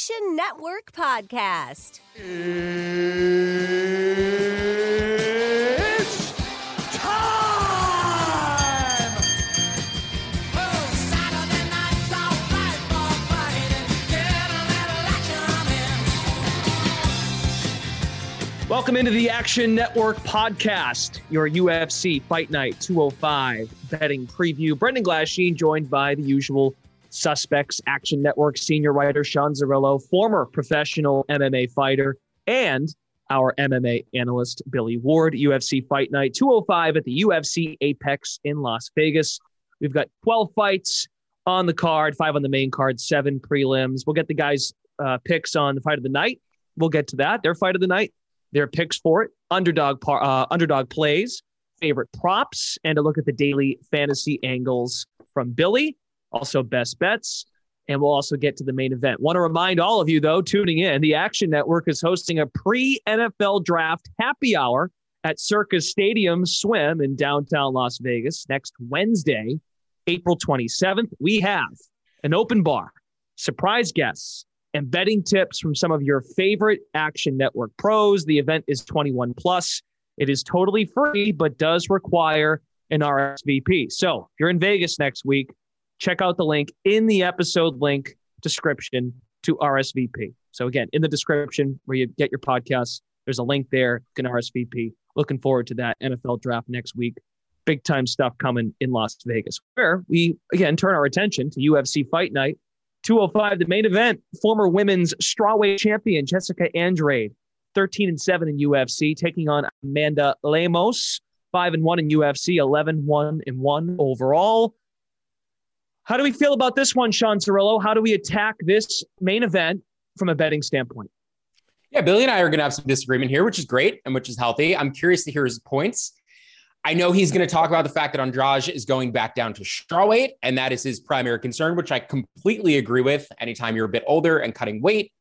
Action Network Podcast. It's time! Welcome into the Action Network podcast, your UFC Fight Night 205 betting preview. Brendan Glasheen joined by the usual suspects, Action Network senior writer Sean Zerillo, former professional MMA fighter, and our MMA analyst Billy Ward. UFC Fight Night 205 at the UFC Apex in Las Vegas. We've got 12 fights on the card, five on the main card, seven prelims. We'll get the guys' uh, picks on the fight of the night. We'll get to that. Their fight of the night, their picks for it, underdog par, uh, underdog plays, favorite props, and a look at the daily fantasy angles from Billy. Also, best bets. And we'll also get to the main event. Want to remind all of you, though, tuning in, the Action Network is hosting a pre NFL draft happy hour at Circa Stadium Swim in downtown Las Vegas next Wednesday, April 27th. We have an open bar, surprise guests, and betting tips from some of your favorite Action Network pros. The event is 21 plus. It is totally free, but does require an RSVP. So if you're in Vegas next week, check out the link in the episode link description to RSVP. So again, in the description where you get your podcasts, there's a link there. You can RSVP. Looking forward to that NFL draft next week. Big time stuff coming in Las Vegas, where we again turn our attention to UFC Fight Night 205, the main event. Former women's strawweight champion Jessica Andrade, 13 and 7 in UFC, taking on Amanda Lemos, 5 and 1 in UFC, 11 1 and 1 overall. How do we feel about this one, Sean Zerillo? How do we attack this main event from a betting standpoint? Yeah, Billy and I are going to have some disagreement here, which is great and which is healthy. I'm curious to hear his points. I know he's going to talk about the fact that Andrade is going back down to strawweight, and that is his primary concern, which I completely agree with. Anytime you're a bit older and cutting weight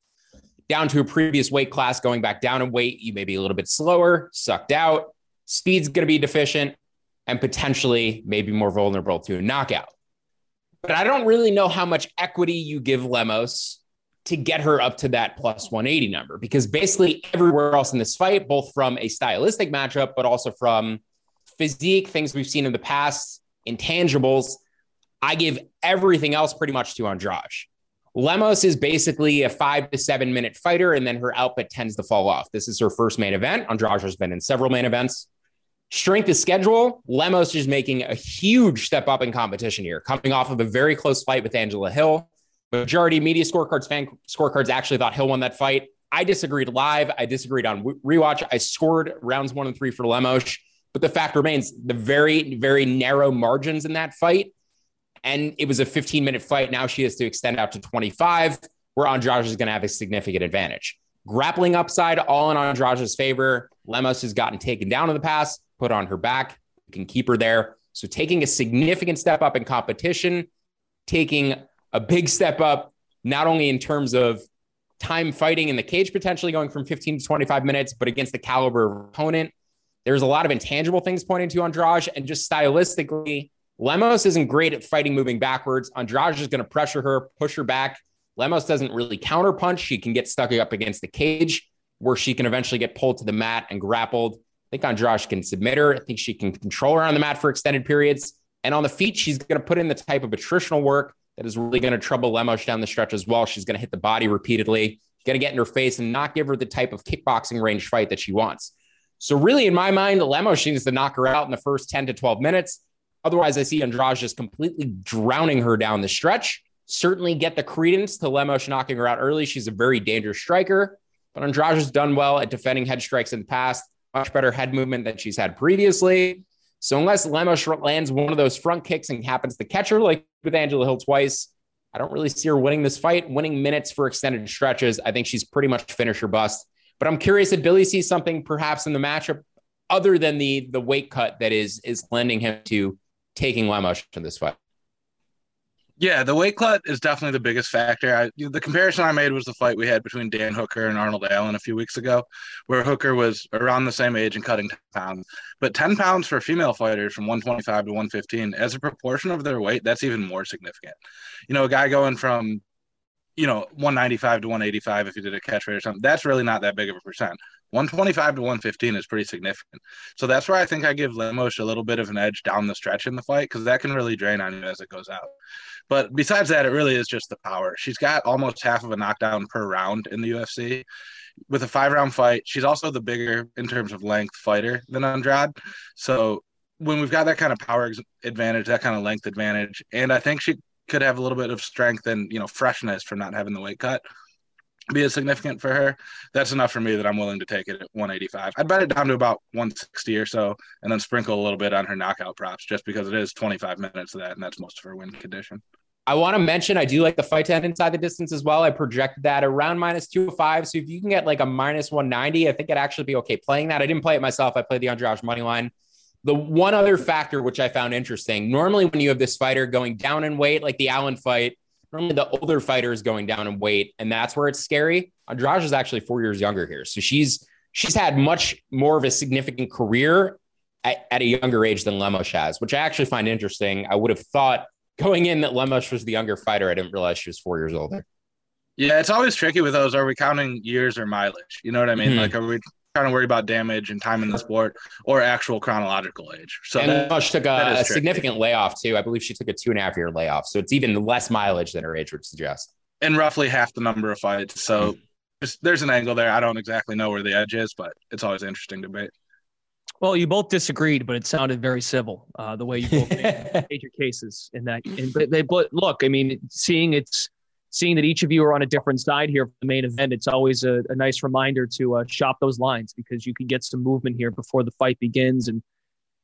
down to a previous weight class, going back down in weight, you may be a little bit slower, sucked out, speed's going to be deficient, and potentially maybe more vulnerable to a knockout. But I don't really know how much equity you give Lemos to get her up to that plus 180 number, because basically everywhere else in this fight, both from a stylistic matchup, but also from physique, things we've seen in the past, intangibles. I give everything else pretty much to Andrade. Lemos is basically a five to seven minute fighter, and then her output tends to fall off. This is her first main event. Andrade has been in several main events. Strength of schedule, Lemos is making a huge step up in competition here, coming off of a very close fight with Angela Hill. Majority media scorecards, fan scorecards actually thought Hill won that fight. I disagreed live. I disagreed on rewatch. I scored rounds one and three for Lemos. But the fact remains the very, very narrow margins in that fight. And it was a 15 minute fight. Now she has to extend out to 25, where Andrade is going to have a significant advantage. Grappling upside, all in Andrade's favor. Lemos has gotten taken down in the past, put on her back. You can keep her there. So taking a significant step up in competition, taking a big step up, not only in terms of time fighting in the cage, potentially going from 15 to 25 minutes, but against the caliber of opponent there's a lot of intangible things pointing to Andrade, and just stylistically, Lemos isn't great at fighting moving backwards. Andrade is going to pressure her, push her back. Lemos doesn't really counterpunch. She can get stuck up against the cage where she can eventually get pulled to the mat and grappled. I think Andrade can submit her. I think she can control her on the mat for extended periods. And on the feet, she's going to put in the type of attritional work that is really going to trouble Lemos down the stretch as well. She's going to hit the body repeatedly, going to get in her face and not give her the type of kickboxing range fight that she wants. So really, in my mind, Lemos needs to knock her out in the first 10 to 12 minutes. Otherwise, I see Andrade just completely drowning her down the stretch. Certainly get the credence to Lemos knocking her out early. She's a very dangerous striker, but Andrade has done well at defending head strikes in the past. Much better head movement than she's had previously. So unless Lemos lands one of those front kicks and happens to catch her, like with Angela Hill twice, I don't really see her winning this fight, winning minutes for extended stretches. I think she's pretty much finisher bust. But I'm curious if Billy sees something perhaps in the matchup other than the the weight cut that is is lending him to taking Lemos in this fight. Yeah, the weight cut is definitely the biggest factor. I, the comparison I made was the fight we had between Dan Hooker and Arnold Allen a few weeks ago, where Hooker was around the same age and cutting 10 pounds. But 10 pounds for female fighters from 125 to 115, as a proportion of their weight, that's even more significant. You know, a guy going from, you know, 195 to 185, if you did a catch rate or something, that's really not that big of a percent. 125 to 115 is pretty significant. So that's where I think I give Lemos a little bit of an edge down the stretch in the fight because that can really drain on you as it goes out. But besides that, it really is just the power. She's got almost half of a knockdown per round in the UFC. With a five round fight, she's also the bigger in terms of length fighter than Andrade. So when we've got that kind of power advantage, that kind of length advantage, and I think she could have a little bit of strength and you know freshness from not having the weight cut be as significant for her, that's enough for me that I'm willing to take it at 185. I'd bet it down to about 160 or so, and then sprinkle a little bit on her knockout props, just because it is 25 minutes of that, and that's most of her win condition. I want to mention I do like the fight to end inside the distance as well. I projected that around minus 205. So if you can get like a minus 190, I think it'd actually be okay playing that. I didn't play it myself. I played the Andrade money line. The one other factor which I found interesting, normally when you have this fighter going down in weight, like the Allen fight, normally the older fighter is going down in weight, and that's where it's scary. Andrade is actually four years younger here, so she's she's had much more of a significant career at, at a younger age than Lemos has, which I actually find interesting. I would have thought going in that Lemos was the younger fighter. I didn't realize she was four years older. Yeah, it's always tricky with those. Are we counting years or mileage? You know what I mean? Mm-hmm. Like, are we kind of worry about damage and time in the sport or actual chronological age. So and that, took a, a significant layoff too. I believe she took a two and a half year layoff. So it's even less mileage than her age would suggest. And roughly half the number of fights. So mm-hmm. there's, there's an angle there. I don't exactly know where the edge is, but it's always interesting debate. Well, you both disagreed, but it sounded very civil uh, the way you both made, made your cases in that. And, but, they, but look, I mean, seeing it's seeing that each of you are on a different side here for the main event, it's always a, a nice reminder to uh, shop those lines because you can get some movement here before the fight begins. And,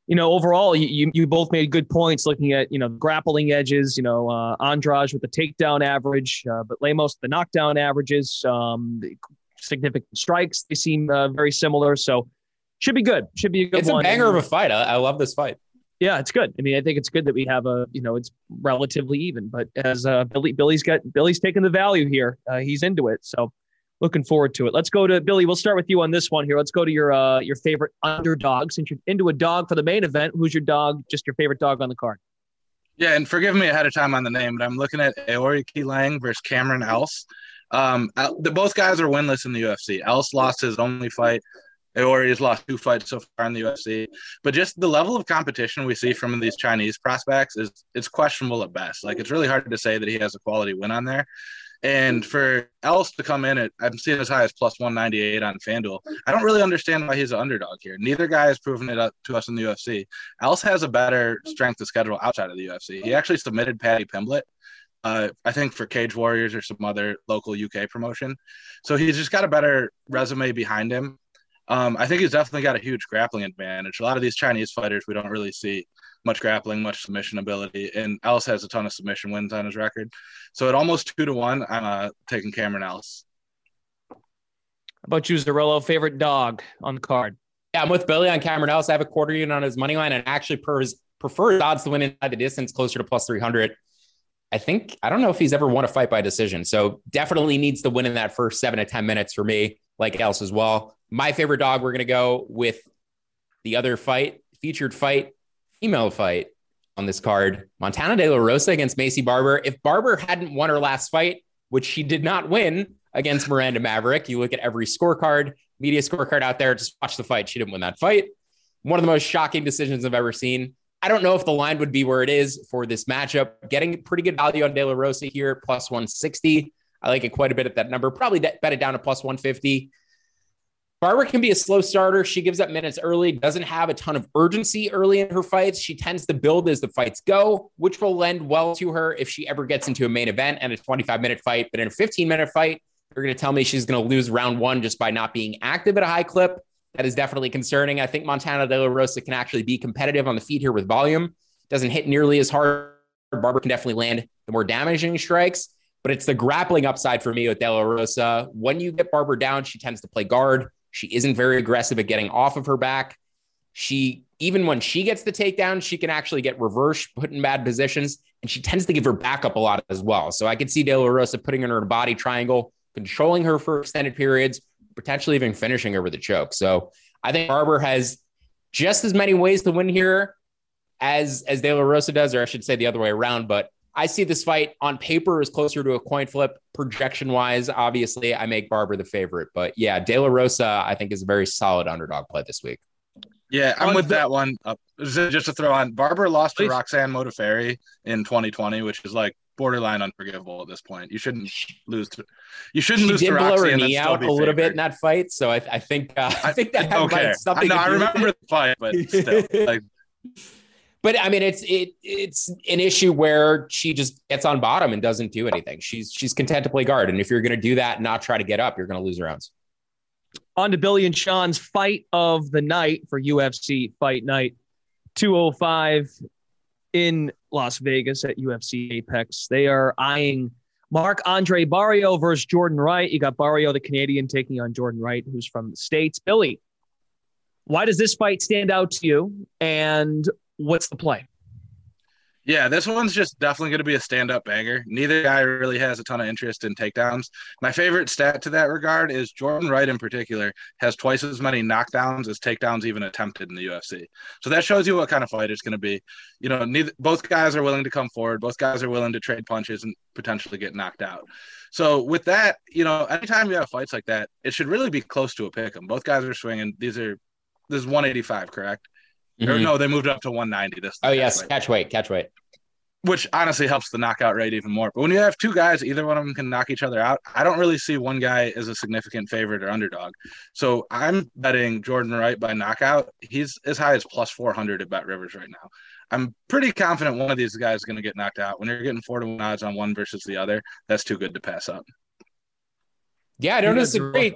you know, overall, you, you both made good points looking at, you know, grappling edges, you know, uh, Andrade with the takedown average, uh, but Lemos, the knockdown averages, um, significant strikes, they seem uh, very similar. So, should be good. Should be a good one. it's one. a banger of a fight. I, I love this fight yeah, it's good. I mean, I think it's good that we have a, you know, it's relatively even. But as uh, Billy, Billy's got Billy's taking the value here. Uh, he's into it, so looking forward to it. Let's go to Billy. We'll start with you on this one here. Let's go to your uh, your favorite underdog. Since you're into a dog for the main event, who's your dog? Just your favorite dog on the card? Yeah, and forgive me ahead of time on the name, but I'm looking at Aoriqileng versus Cameron Else. Um, the, both guys are winless in the UFC. Else lost his only fight Aori has lost two fights so far in the UFC, but just the level of competition we see from these Chinese prospects is it's questionable at best. Like it's really hard to say that he has a quality win on there. And for Else to come in at, I'm seeing as high as plus 198 on FanDuel. I don't really understand why he's an underdog here. Neither guy has proven it up to us in the UFC. Else has a better strength of schedule outside of the UFC. He actually submitted Paddy Pimblett uh, I think for Cage Warriors or some other local UK promotion. So he's just got a better resume behind him. Um, I think he's definitely got a huge grappling advantage. A lot of these Chinese fighters, we don't really see much grappling, much submission ability, and Else has a ton of submission wins on his record. So at almost two to one, I'm uh, taking Cameron Else. How about you, Zerillo? Favorite dog on the card? Yeah, I'm with Billy on Cameron Else. I have a quarter unit on his money line, and actually prefers preferred odds to win inside the distance, closer to plus 300. I think I don't know if he's ever won a fight by decision, so definitely needs to win in that first seven to ten minutes for me, like Else as well. My favorite dog, we're going to go with the other fight, featured fight, female fight on this card Montana De La Rosa against Maycee Barber. If Barber hadn't won her last fight, which she did not win against Miranda Maverick, you look at every scorecard, media scorecard out there, just watch the fight. She didn't win that fight. One of the most shocking decisions I've ever seen. I don't know if the line would be where it is for this matchup. Getting pretty good value on De La Rosa here, plus 160. I like it quite a bit at that number. Probably bet it down to plus 150. Barber can be a slow starter. She gives up minutes early, doesn't have a ton of urgency early in her fights. She tends to build as the fights go, which will lend well to her if she ever gets into a main event and a 25 minute fight. But in a 15 minute fight, you're going to tell me she's going to lose round one just by not being active at a high clip. That is definitely concerning. I think Montana De La Rosa can actually be competitive on the feet here with volume. Doesn't hit nearly as hard Barber can definitely land the more damaging strikes, but it's the grappling upside for me with De La Rosa. When you get Barber down, she tends to play guard. She isn't very aggressive at getting off of her back. She, even when she gets the takedown, she can actually get reversed, put in bad positions, and she tends to give her back up a lot as well. So I could see De La Rosa putting her in a body triangle, controlling her for extended periods, potentially even finishing her with a choke. So I think Barber has just as many ways to win here as as De La Rosa does, or I should say the other way around. But I see this fight on paper is closer to a coin flip. Projection wise, obviously, I make Barber the favorite. But yeah, De La Rosa, I think, is a very solid underdog play this week. Yeah, I'm with that one. Uh, just to throw on, Barber lost Please. to Roxanne Modafferi in 2020, which is like borderline unforgivable at this point. You shouldn't lose to. You shouldn't she lose did to blow her knee out a little bit in that fight, so I, I think uh, I think that had okay. something. I, no, I remember the fight, but still, like. But I mean, it's it it's an issue where she just gets on bottom and doesn't do anything. She's she's content to play guard, and if you're going to do that and not try to get up, you're going to lose rounds. On to Billy and Sean's fight of the night for UFC Fight Night 205 in Las Vegas at UFC Apex. They are eyeing Marc-André Barriault versus Jordan Wright. You got Barriault, the Canadian, taking on Jordan Wright, who's from the States. Billy, why does this fight stand out to you? And what's the play? Yeah, this one's just definitely going to be a stand up banger. Neither guy really has a ton of interest in takedowns. My favorite stat to that regard is Jordan Wright, in particular, has twice as many knockdowns as takedowns even attempted in the UFC. So that shows you what kind of fight it's going to be. You know, neither both guys are willing to come forward. Both guys are willing to trade punches and potentially get knocked out. So with that, you know, anytime you have fights like that, it should really be close to a pick 'em. Both guys are swinging. These are this is 185, correct? Mm-hmm. Or no, they moved up to 190. This. Time. Oh yes, weight. catch weight, catch weight. Which honestly helps the knockout rate even more. But when you have two guys, either one of them can knock each other out. I don't really see one guy as a significant favorite or underdog. So I'm betting Jordan Wright by knockout. He's as high as plus 400 at Bet Rivers right now. I'm pretty confident one of these guys is going to get knocked out. When you're getting four to one odds on one versus the other, that's too good to pass up. Yeah, I don't disagree.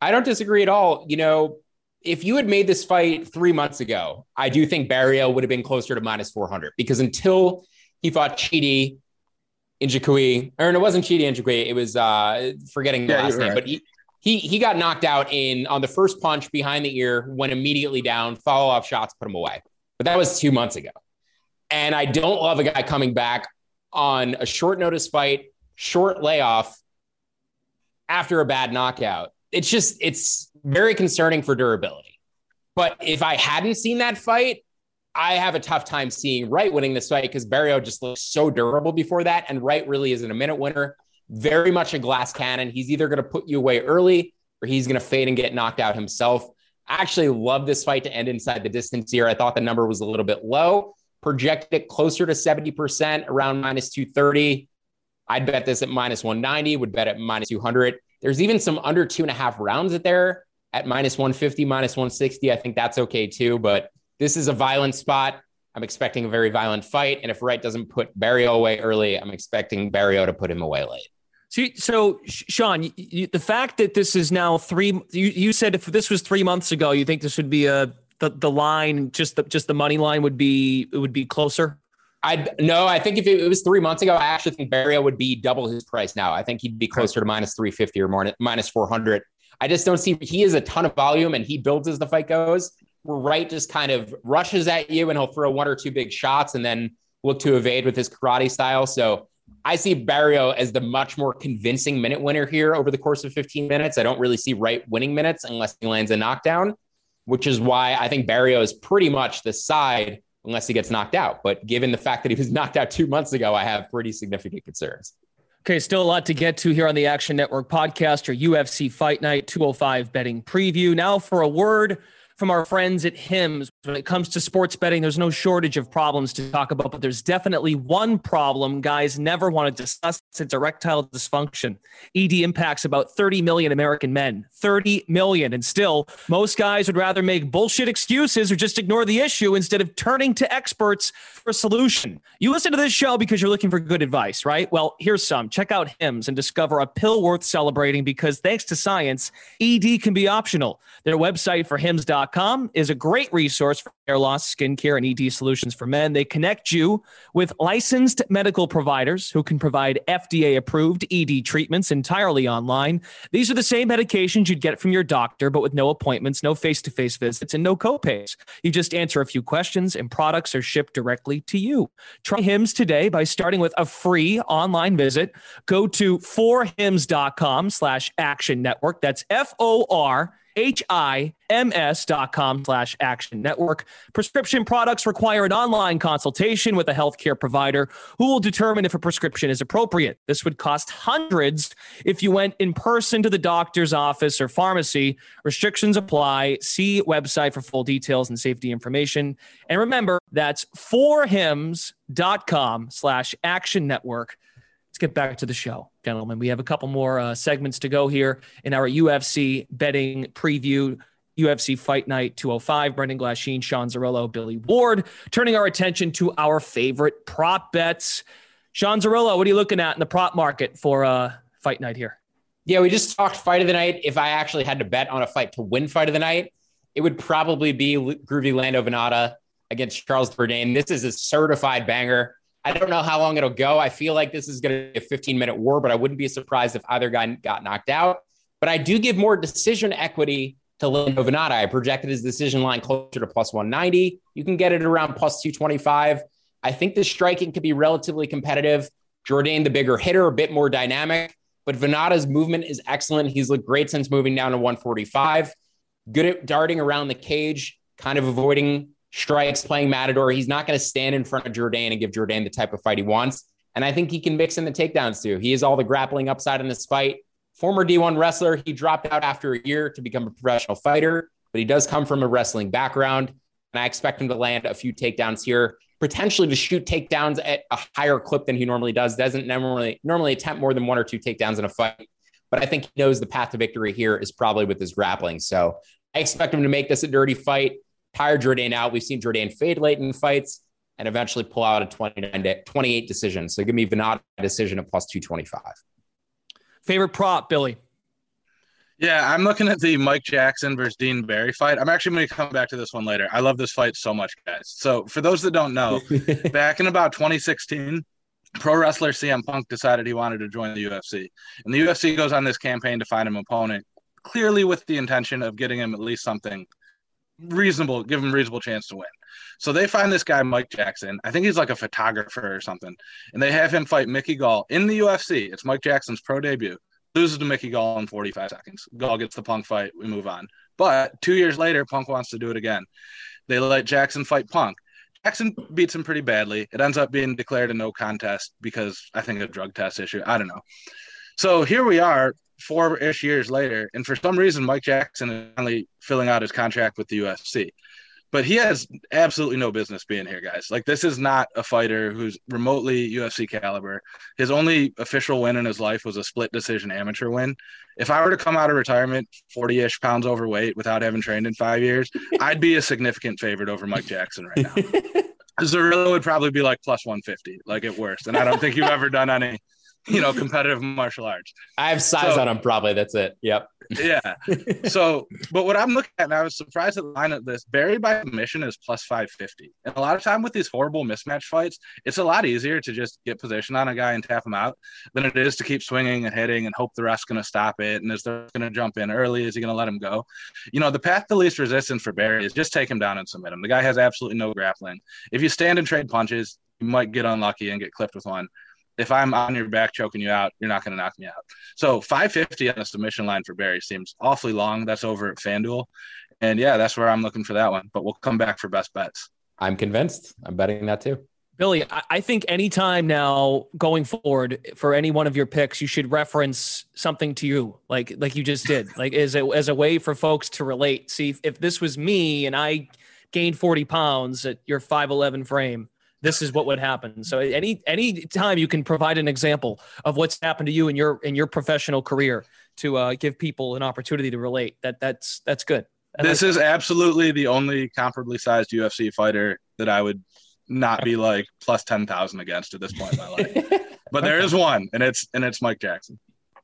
I don't disagree at all. You know, if you had made this fight three months ago, I do think Barriault would have been closer to minus 400 because until he fought Chidi in Njokuani, or it wasn't Chidi Njokuani, it was uh, forgetting the yeah, last name, right. but he, he he got knocked out in on the first punch behind the ear, went immediately down, follow up shots, put him away. But that was two months ago. And I don't love a guy coming back on a short notice fight, short layoff after a bad knockout. It's just, it's very concerning for durability. But if I hadn't seen that fight, I have a tough time seeing Wright winning this fight because Barriault just looks so durable before that. And Wright really isn't a minute winner, very much a glass cannon. He's either going to put you away early or he's going to fade and get knocked out himself. I actually love this fight to end inside the distance here. I thought the number was a little bit low, projected it closer to 70%, around minus 230. I'd bet this at minus 190, would bet at minus 200. There's even some under two and a half rounds at there at minus 150, minus 160. I think that's okay too. But this is a violent spot. I'm expecting a very violent fight. And if Wright doesn't put Barriault away early, I'm expecting Barriault to put him away late. So, so Sean, you, the fact that this is now three, you, you said if this was three months ago, you think this would be a the, the line, just the just the money line would be it would be closer. I no, I think if it, was three months ago, I actually think Barriault would be double his price now. I think he'd be closer to minus three fifty or more minus four hundred. I just don't see he has a ton of volume and he builds as the fight goes. Wright just kind of rushes at you and he'll throw one or two big shots and then look to evade with his karate style. So I see Barriault as the much more convincing minute winner here over the course of 15 minutes. I don't really see Wright winning minutes unless he lands a knockdown, which is why I think Barriault is pretty much the side unless he gets knocked out. But given the fact that he was knocked out two months ago, I have pretty significant concerns. Okay, still a lot to get to here on the Action Network podcast, your UFC Fight Night 205 betting preview. Now for a word from our friends at Hims. When it comes to sports betting, there's no shortage of problems to talk about, but there's definitely one problem guys never want to discuss. It's erectile dysfunction. ED impacts about 30 million American men. 30 million. And still, most guys would rather make bullshit excuses or just ignore the issue instead of turning to experts for a solution. You listen to this show because you're looking for good advice, right? Well, here's some. Check out Hims and discover a pill worth celebrating because thanks to science, ED can be optional. Their website for Hims.com is a great resource for hair loss, skincare, and ED solutions for men. They connect you with licensed medical providers who can provide FDA approved ED treatments entirely online. These are the same medications you'd get from your doctor, but with no appointments, no face to face visits, and no copays. You just answer a few questions, and products are shipped directly to you. Try Hims today by starting with a free online visit. Go to forhims.com slash action network. That's F O R H-I-M-S dot com slash action network. Prescription products require an online consultation with a healthcare provider who will determine if a prescription is appropriate. This would cost hundreds if you went in person to the doctor's office or pharmacy. Restrictions apply. See website for full details and safety information. And remember, that's forhims.com slash action network get back to the show, gentlemen. We have a couple more uh, segments to go here in our UFC betting preview. UFC Fight Night 205, Brendan Glasheen, Sean Zerillo, Billy Ward, turning our attention to our favorite prop bets. Sean Zerillo, what are you looking at in the prop market for uh, Fight Night here? Yeah, we just talked fight of the night. If I actually had to bet on a fight to win fight of the night, it would probably be Groovy Lando Vannata against Charles Jourdain. This is a certified banger. I don't know how long it'll go. I feel like this is going to be a 15 minute war, but I wouldn't be surprised if either guy got knocked out. But I do give more decision equity to Lando Vannata. I projected his decision line closer to plus 190. You can get it around plus 225. I think the striking could be relatively competitive. Jourdain, the bigger hitter, a bit more dynamic, but Vannata's movement is excellent. He's looked great since moving down to 145. Good at darting around the cage, kind of avoiding strikes, playing Matador. He's not going to stand in front of Jourdain and give Jourdain the type of fight he wants. And I think he can mix in the takedowns too. He has all the grappling upside in this fight. Former D1 wrestler, he dropped out after a year to become a professional fighter, but he does come from a wrestling background. And I expect him to land a few takedowns here, potentially to shoot takedowns at a higher clip than he normally does. Doesn't normally normally attempt more than one or two takedowns in a fight. But I think he knows the path to victory here is probably with his grappling. So I expect him to make this a dirty fight tire Jourdain out. We've seen Jourdain fade late in fights and eventually pull out a 29 to 28 decision. So give me Vannata decision at plus 225. Favorite prop, Billy? Yeah, I'm looking at the Mike Jackson versus Dean Barry fight. I'm actually going to come back to this one later. I love this fight so much, guys. So, for those that don't know, back in about 2016, pro wrestler CM Punk decided he wanted to join the UFC. And the UFC goes on this campaign to find him an opponent, clearly with the intention of getting him at least something reasonable, give him reasonable chance to win. So they find this guy Mike Jackson. I think he's like a photographer or something, and they have him fight Mickey Gall in the UFC. It's Mike Jackson's pro debut. Loses to Mickey Gall in 45 seconds. Gall gets the Punk fight. We move on. But two years later, Punk wants to do it again. They let Jackson fight Punk. Jackson beats him pretty badly. It ends up being declared a no contest because I think a drug test issue. I don't know. So here we are four ish years later, and for some reason, Mike Jackson is finally filling out his contract with the UFC. But he has absolutely no business being here, guys. Like, this is not a fighter who's remotely UFC caliber. His only official win in his life was a split decision amateur win. If I were to come out of retirement 40 ish pounds overweight without having trained in five years, I'd be a significant favorite over Mike Jackson right now. Zerillo would probably be like plus 150, like at worst. And I don't think you've ever done any you know, competitive martial arts. I have size so, on him, probably. That's it. Yep. Yeah. So, but what I'm looking at, and I was surprised at the line of this, Barry by submission is plus 550. And a lot of time with these horrible mismatch fights, it's a lot easier to just get position on a guy and tap him out than it is to keep swinging and hitting and hope the ref's going to stop it. And is the going to jump in early? Is he going to let him go? You know, the path to least resistance for Barry is just take him down and submit him. The guy has absolutely no grappling. If you stand and trade punches, you might get unlucky and get clipped with one if I'm on your back choking you out, you're not going to knock me out. So 550 on the submission line for Barry seems awfully long. That's over at FanDuel. And yeah, that's where I'm looking for that one. But we'll come back for best bets. I'm convinced. I'm betting that too. Billy, I think anytime now going forward for any one of your picks, you should reference something to you, like like you just did, like as a as a way for folks to relate. See, if, if this was me and I gained 40 pounds at your 5'11 frame, this is what would happen. So any any time you can provide an example of what's happened to you in your in your professional career to uh, give people an opportunity to relate, that that's that's good. this is absolutely the only comparably sized UFC fighter that I would not be like plus ten thousand against at this point in my life. but there is one, and it's and it's Mike Jackson.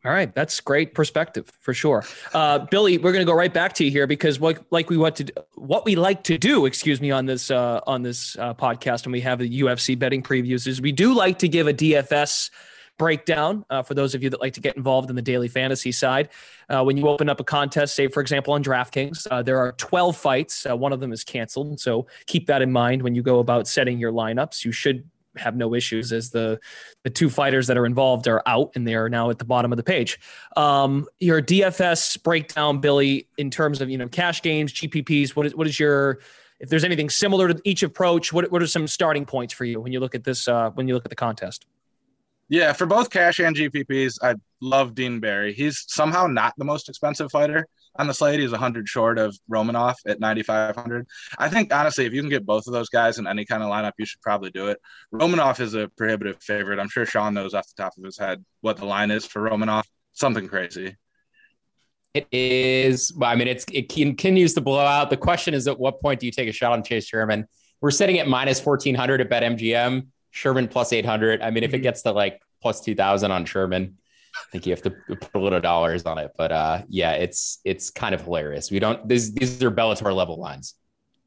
All right, that's great perspective for sure. Uh, Billy, we're going to go right back to you here because what like we want to what we like to do, excuse me, on this uh, on this uh, podcast, and we have the UFC betting previews is we do like to give a DFS breakdown uh, for those of you that like to get involved in the daily fantasy side. Uh, when you open up a contest, say for example on DraftKings, uh, there are 12 fights. Uh, one of them is canceled, so keep that in mind when you go about setting your lineups. You should have no issues as the the two fighters that are involved are out and they are now at the bottom of the page. Um, your DFS breakdown, Billy, in terms of you know cash games, GPPs. What is what is your if there's anything similar to each approach, what what are some starting points for you when you look at this uh, when you look at the contest? Yeah, for both cash and GPPs, I love Dean Barry. He's somehow not the most expensive fighter on the slate. He's 100 short of Romanov at 9,500. I think, honestly, if you can get both of those guys in any kind of lineup, you should probably do it. Romanov is a prohibitive favorite. I'm sure Sean knows off the top of his head what the line is for Romanov. Something crazy. It is. Well, I mean, it's it continues to blow out. The question is, at what point do you take a shot on Chase Sherman? We're sitting at minus 1400 at BetMGM. Sherman plus 800. I mean, if it mm-hmm. gets to like plus 2000 on Sherman, I think you have to put a little dollars on it. But uh, yeah, it's it's kind of hilarious. We don't these these are Bellator level lines.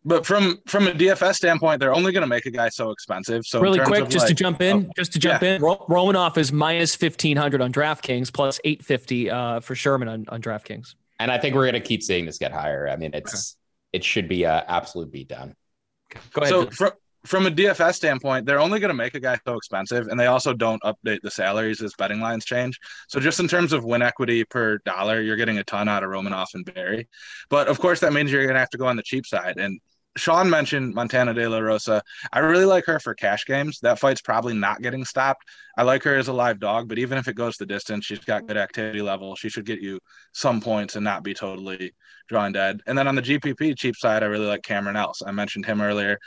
But from from a DFS standpoint, they're only going to make a guy so expensive. So really quick, just like, to jump in, oh, just to jump yeah. in, Ro- Romanov is minus fifteen hundred on DraftKings, plus eight fifty uh, for Sherman on, on DraftKings. And I think we're going to keep seeing this get higher. I mean, it's okay. it should be an absolute beatdown. Go ahead. So from from a DFS standpoint, they're only going to make a guy so expensive, and they also don't update the salaries as betting lines change. So just in terms of win equity per dollar, you're getting a ton out of Romanov and Barry. But of course, that means you're going to have to go on the cheap side. And Sean mentioned Montana De La Rosa. I really like her for cash games. That fight's probably not getting stopped. I like her as a live dog, but even if it goes the distance, she's got good activity level. She should get you some points and not be totally drawing dead. And then on the GPP cheap side, I really like Cameron Else. I mentioned him earlier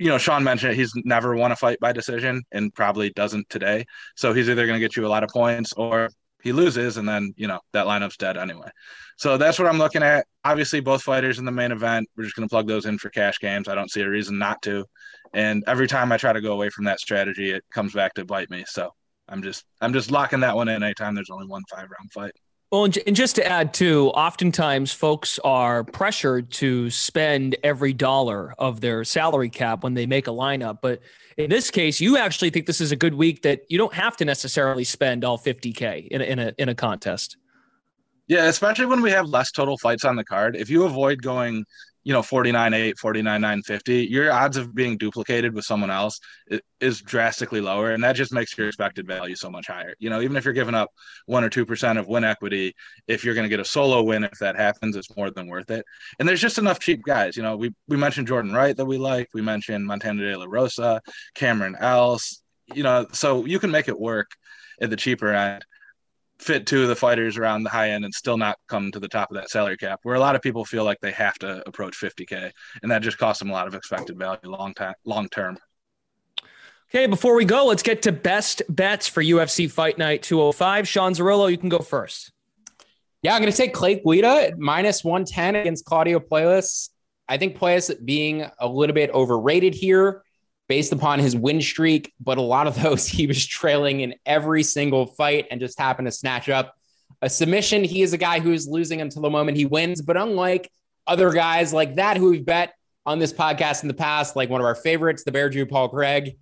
you know, Sean mentioned he's never won a fight by decision and probably doesn't today. So he's either going to get you a lot of points or he loses, and then you know that lineup's dead anyway. So that's what I'm looking at. Obviously, both fighters in the main event. We're just going to plug those in for cash games. I don't see a reason not to. And every time I try to go away from that strategy, it comes back to bite me. So I'm just I'm just locking that one in. Anytime there's only one five round fight. Well, and just to add too, oftentimes folks are pressured to spend every dollar of their salary cap when they make a lineup. But in this case, you actually think this is a good week that you don't have to necessarily spend all 50k in a, in a in a contest. Yeah, especially when we have less total fights on the card. If you avoid going you know 49 8 49 9 50 your odds of being duplicated with someone else is drastically lower and that just makes your expected value so much higher. You know even if you're giving up 1 or 2% of win equity if you're going to get a solo win if that happens it's more than worth it. And there's just enough cheap guys you know we we mentioned Jordan Wright that we like we mentioned Montana De La Rosa Cameron Else you know so you can make it work at the cheaper end fit two of the fighters around the high end and still not come to the top of that salary cap where a lot of people feel like they have to approach 50k and that just costs them a lot of expected value long time long term. Okay before we go let's get to best bets for ufc fight night 205 sean zerillo you can go first. Yeah i'm going to take clay guida minus 110 against claudio puelles. I think puelles being a little bit overrated here based upon his win streak, but a lot of those he was trailing in every single fight and just happened to snatch up a submission. He is a guy who is losing until the moment he wins, but unlike other guys like that who we've bet on this podcast in the past, like one of our favorites, the Bear Jew Paul Craig,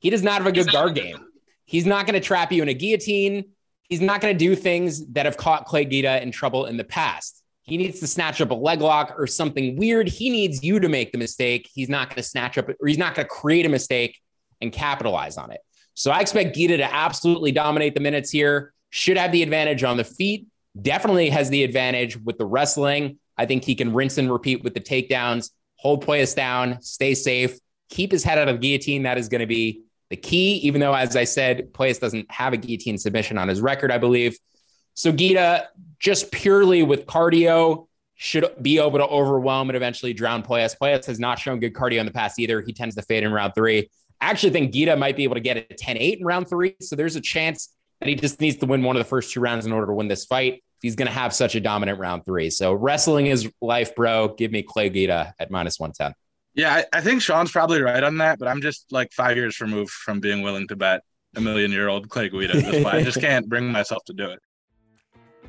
he does not have a good guard game. He's not going to trap you in a guillotine. He's not going to do things that have caught Clay Guida in trouble in the past. He needs to snatch up a leg lock or something weird. He needs you to make the mistake. He's not going to snatch up, or he's not going to create a mistake and capitalize on it. So I expect Guida to absolutely dominate the minutes here. Should have the advantage on the feet. Definitely has the advantage with the wrestling. I think he can rinse and repeat with the takedowns, hold Puelles down, stay safe, keep his head out of guillotine. That is going to be the key, even though, as I said, Puelles doesn't have a guillotine submission on his record, I believe. So Guida, just purely with cardio, should be able to overwhelm and eventually drown Puelles. Puelles has not shown good cardio in the past either. He tends to fade in round three. I actually think Guida might be able to get a 10 8 in round three. So there's a chance that he just needs to win one of the first two rounds in order to win this fight. He's going to have such a dominant round three. So wrestling is life, bro. Give me Clay Guida at minus 110. Yeah, I, I think Sean's probably right on that, but I'm just like five years removed from being willing to bet a million year old Clay Guida. I just can't bring myself to do it.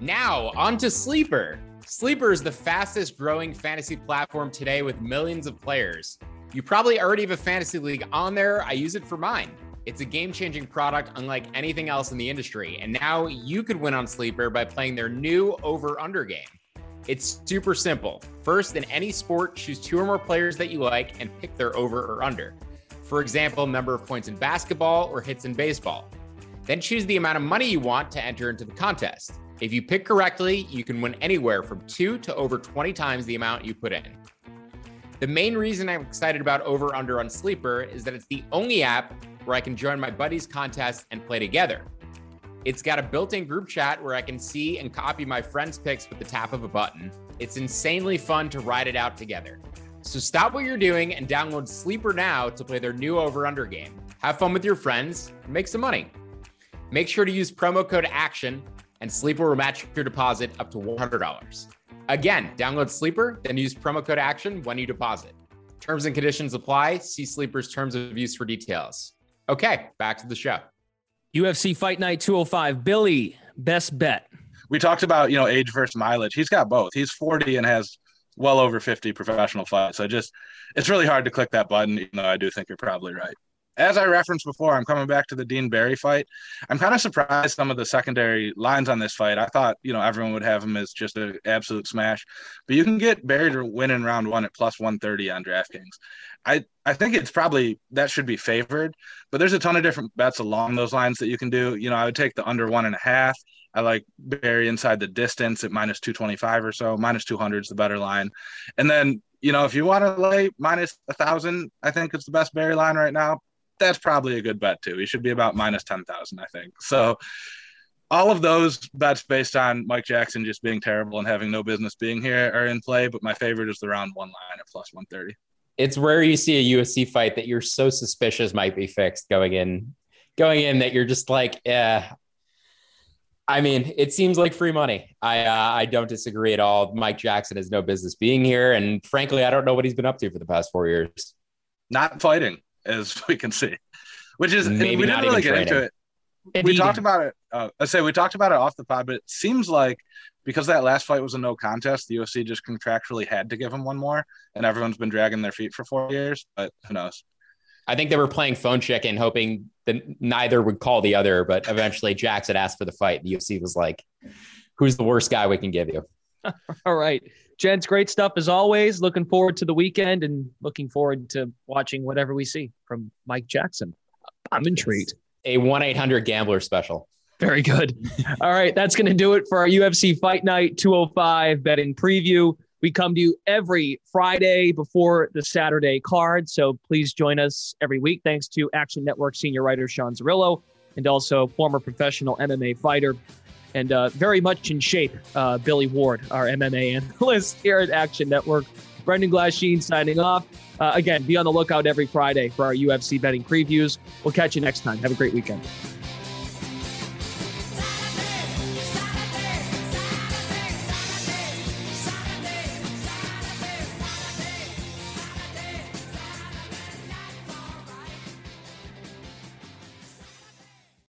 Now, on to Sleeper. Sleeper is the fastest growing fantasy platform today with millions of players. You probably already have a fantasy league on there. I use it for mine. It's a game changing product unlike anything else in the industry. And now you could win on Sleeper by playing their new over under game. It's super simple. First, in any sport, choose two or more players that you like and pick their over or under. For example, number of points in basketball or hits in baseball. Then choose the amount of money you want to enter into the contest. If you pick correctly, you can win anywhere from two to over 20 times the amount you put in. The main reason I'm excited about Over Under on Sleeper is that it's the only app where I can join my buddies' contest and play together. It's got a built in group chat where I can see and copy my friends' picks with the tap of a button. It's insanely fun to ride it out together. So stop what you're doing and download Sleeper now to play their new Over Under game. Have fun with your friends, and make some money. Make sure to use promo code ACTION and Sleeper will match your deposit up to $100. Again, download Sleeper, then use promo code ACTION when you deposit. Terms and conditions apply. See Sleeper's terms of use for details. Okay, back to the show. UFC Fight Night 205. Billy, best bet. We talked about, you know, age versus mileage. He's got both. He's 40 and has well over 50 professional fights. So just, it's really hard to click that button, even though I do think you're probably right as I referenced before, I'm coming back to the Dean Barry fight. I'm kind of surprised some of the secondary lines on this fight. I thought, you know, everyone would have him as just an absolute smash, but you can get Barry to win in round one at plus 130 on DraftKings. I, I think it's probably that should be favored, but there's a ton of different bets along those lines that you can do. You know, I would take the under one and a half. I like Barry inside the distance at minus 225 or so. Minus 200 is the better line. And then, you know, if you want to lay minus a thousand, I think it's the best Barry line right now that's probably a good bet too. He should be about minus 10,000, I think. So all of those bets based on Mike Jackson just being terrible and having no business being here are in play, but my favorite is the round one line at plus 130. It's rare you see a UFC fight that you're so suspicious might be fixed going in, going in that you're just like, yeah. I mean, it seems like free money. I uh, I don't disagree at all. Mike Jackson has no business being here, and frankly, I don't know what he's been up to for the past four years. Not fighting as we can see, which is Maybe we didn't really even get into it. We talked about it. Uh, I say we talked about it off the pod, but it seems like because that last fight was a no contest, the UFC just contractually had to give him one more, and everyone's been dragging their feet for four years. But who knows? I think they were playing phone chicken, hoping that neither would call the other. But eventually, Jackson asked for the fight. The UFC was like, "Who's the worst guy we can give you?" All right. Gents, great stuff as always. Looking forward to the weekend and looking forward to watching whatever we see from Mike Jackson. I'm intrigued. A 1 800 gambler special. Very good. All right. That's going to do it for our UFC Fight Night 205 betting preview. We come to you every Friday before the Saturday card. So please join us every week. Thanks to Action Network senior writer Sean Zerillo and also former professional MMA fighter and uh, very much in shape, uh, Billy Ward, our MMA analyst here at Action Network. Brendan Glasheen signing off. Uh, again, be on the lookout every Friday for our UFC betting previews. We'll catch you next time. Have a great weekend.